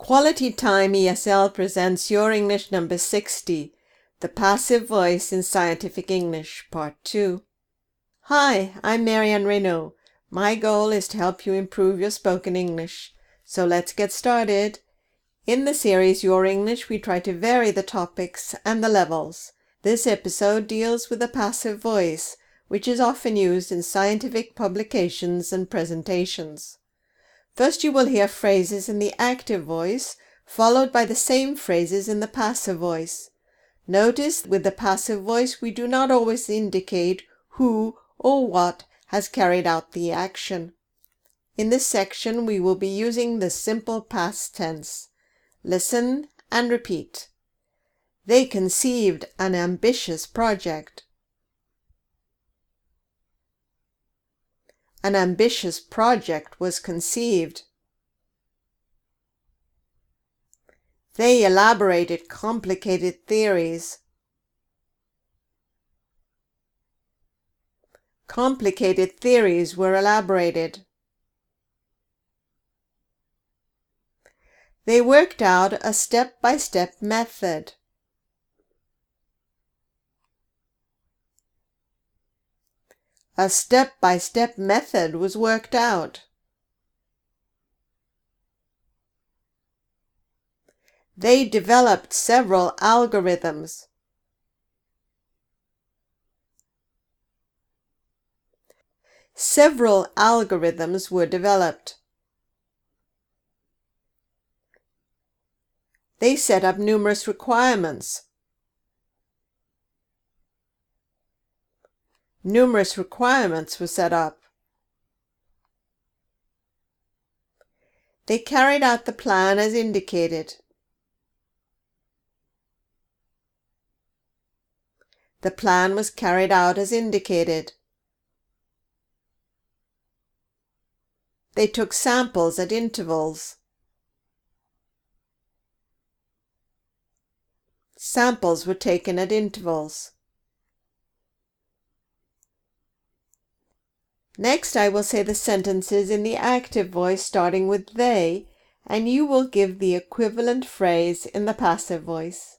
Quality Time ESL presents Your English number 60, The Passive Voice in Scientific English, Part 2. Hi, I'm Marianne Raynaud. My goal is to help you improve your spoken English. So let's get started. In the series Your English, we try to vary the topics and the levels. This episode deals with the passive voice, which is often used in scientific publications and presentations. First, you will hear phrases in the active voice, followed by the same phrases in the passive voice. Notice with the passive voice, we do not always indicate who or what has carried out the action. In this section, we will be using the simple past tense. Listen and repeat. They conceived an ambitious project. An ambitious project was conceived. They elaborated complicated theories. Complicated theories were elaborated. They worked out a step-by-step -step method. A step-by-step method was worked out. They developed several algorithms. Several algorithms were developed. They set up numerous requirements. Numerous requirements were set up. They carried out the plan as indicated. The plan was carried out as indicated. They took samples at intervals. Samples were taken at intervals. Next, I will say the sentences in the active voice starting with they, and you will give the equivalent phrase in the passive voice.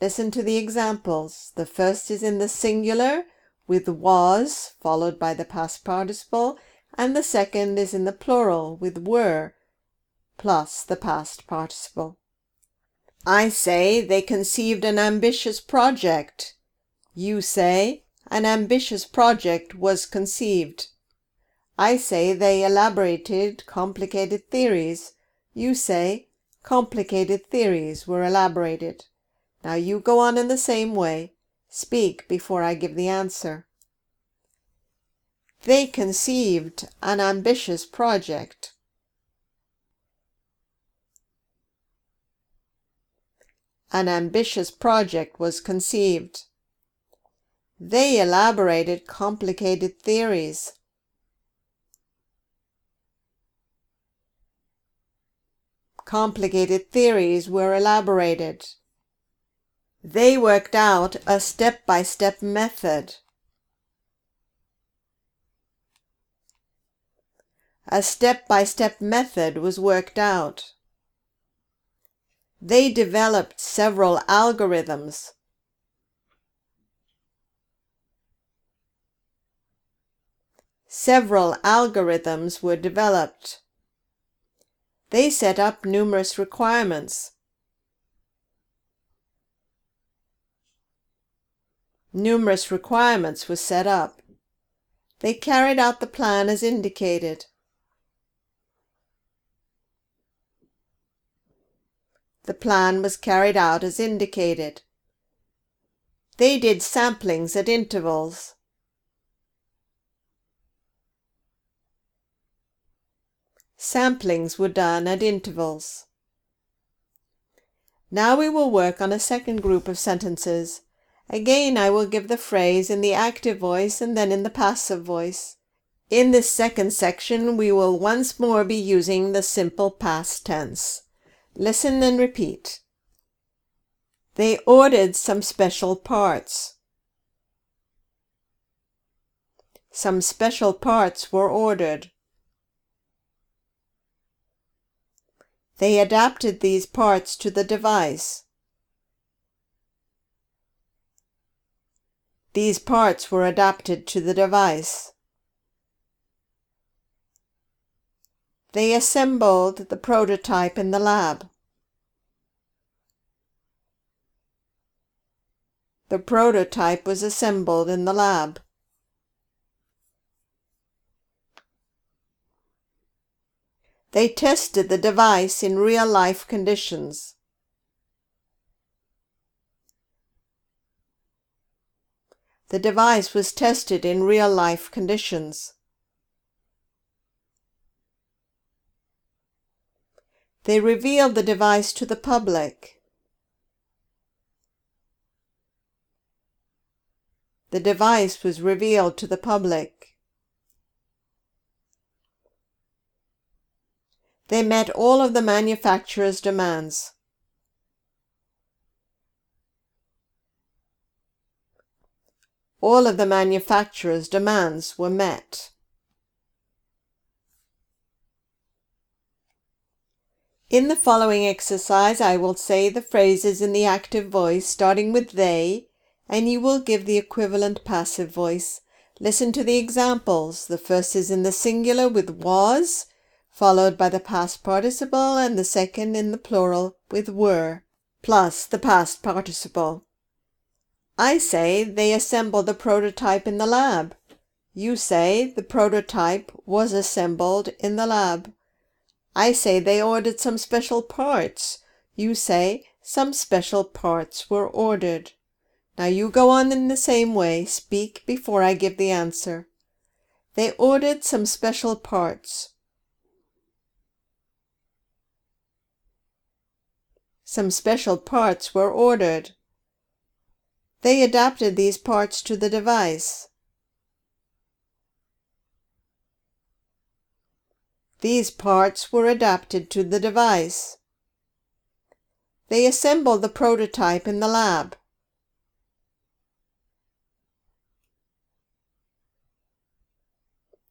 Listen to the examples. The first is in the singular with was followed by the past participle, and the second is in the plural with were plus the past participle. I say they conceived an ambitious project. You say an ambitious project was conceived. I say they elaborated complicated theories. You say complicated theories were elaborated. Now you go on in the same way. Speak before I give the answer. They conceived an ambitious project. An ambitious project was conceived. They elaborated complicated theories. Complicated theories were elaborated. They worked out a step-by-step -step method. A step-by-step -step method was worked out. They developed several algorithms. Several algorithms were developed. They set up numerous requirements. Numerous requirements were set up. They carried out the plan as indicated. The plan was carried out as indicated. They did samplings at intervals. Samplings were done at intervals. Now we will work on a second group of sentences. Again, I will give the phrase in the active voice and then in the passive voice. In this second section, we will once more be using the simple past tense. Listen and repeat. They ordered some special parts. Some special parts were ordered. They adapted these parts to the device. These parts were adapted to the device. They assembled the prototype in the lab. The prototype was assembled in the lab. They tested the device in real-life conditions. The device was tested in real-life conditions. They revealed the device to the public. The device was revealed to the public. They met all of the manufacturer's demands. All of the manufacturer's demands were met. In the following exercise, I will say the phrases in the active voice starting with they, and you will give the equivalent passive voice. Listen to the examples. The first is in the singular with was, followed by the past participle, and the second in the plural with were, plus the past participle. I say they assembled the prototype in the lab. You say the prototype was assembled in the lab. I say they ordered some special parts. You say some special parts were ordered. Now you go on in the same way. Speak before I give the answer. They ordered some special parts. Some special parts were ordered. They adapted these parts to the device. These parts were adapted to the device. They assembled the prototype in the lab.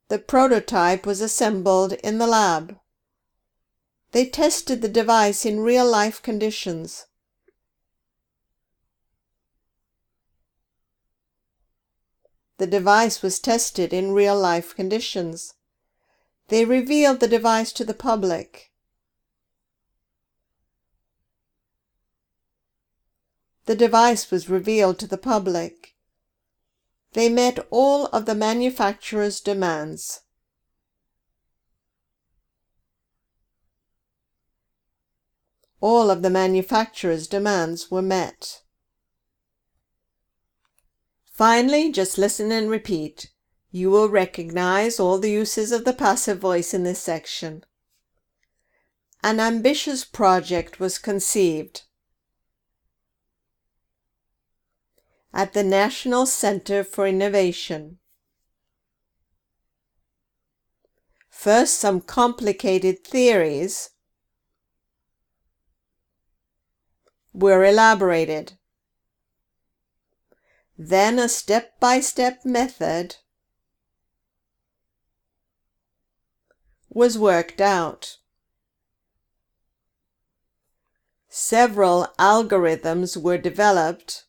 The prototype was assembled in the lab. They tested the device in real-life conditions. The device was tested in real-life conditions. They revealed the device to the public. The device was revealed to the public. They met all of the manufacturer's demands. All of the manufacturer's demands were met. Finally, just listen and repeat. You will recognize all the uses of the passive voice in this section. An ambitious project was conceived. At the National Center for Innovation. First, some complicated theories were elaborated. Then a step-by-step method was worked out. Several algorithms were developed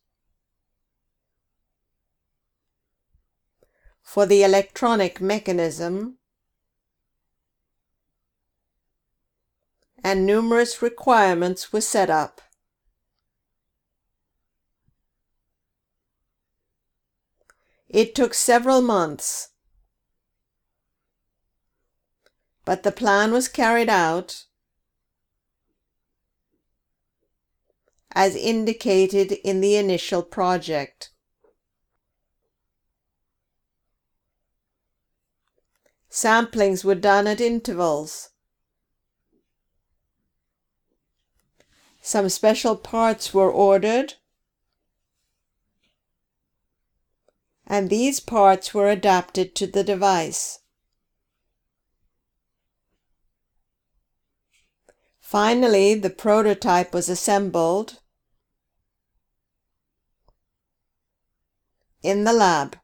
for the electronic mechanism and numerous requirements were set up. It took several months but the plan was carried out as indicated in the initial project. Samplings were done at intervals. Some special parts were ordered, and these parts were adapted to the device. Finally, the prototype was assembled in the lab.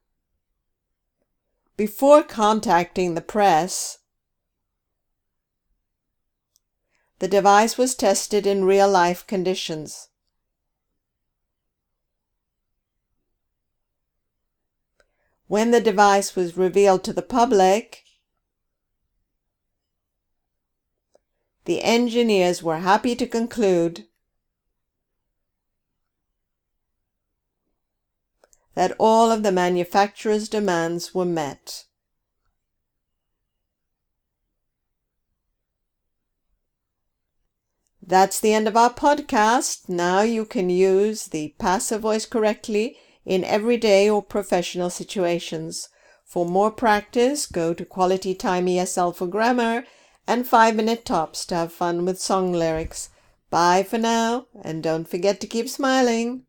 Before contacting the press, the device was tested in real life conditions. When the device was revealed to the public, the engineers were happy to conclude that all of the manufacturer's demands were met. That's the end of our podcast. Now you can use the passive voice correctly in everyday or professional situations. For more practice, go to Quality Time ESL for Grammar and 5 Minute Tops to have fun with song lyrics. Bye for now, and don't forget to keep smiling.